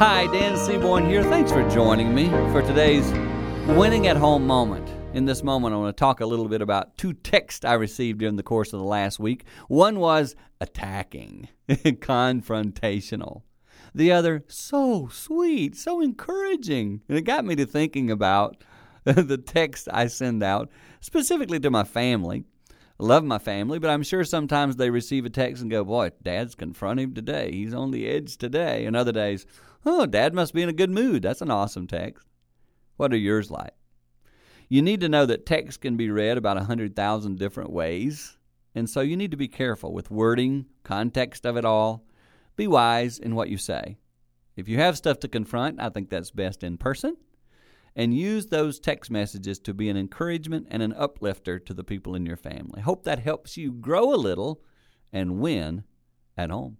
Hi, Dan Seaborn here. Thanks for joining me for today's winning at home moment. In this moment, I want to talk a little bit about two texts I received during the course of the last week. One was attacking, confrontational. The other, so sweet, so encouraging. And it got me to thinking about the text I send out, specifically to my family. Love my family, but I'm sure sometimes they receive a text and go, Boy, Dad's confronting today. He's on the edge today. And other days, Oh, Dad must be in a good mood. That's an awesome text. What are yours like? You need to know that text can be read about a 100,000 different ways, and so you need to be careful with wording, context of it all. Be wise in what you say. If you have stuff to confront, I think that's best in person. And use those text messages to be an encouragement and an uplifter to the people in your family. Hope that helps you grow a little and win at home.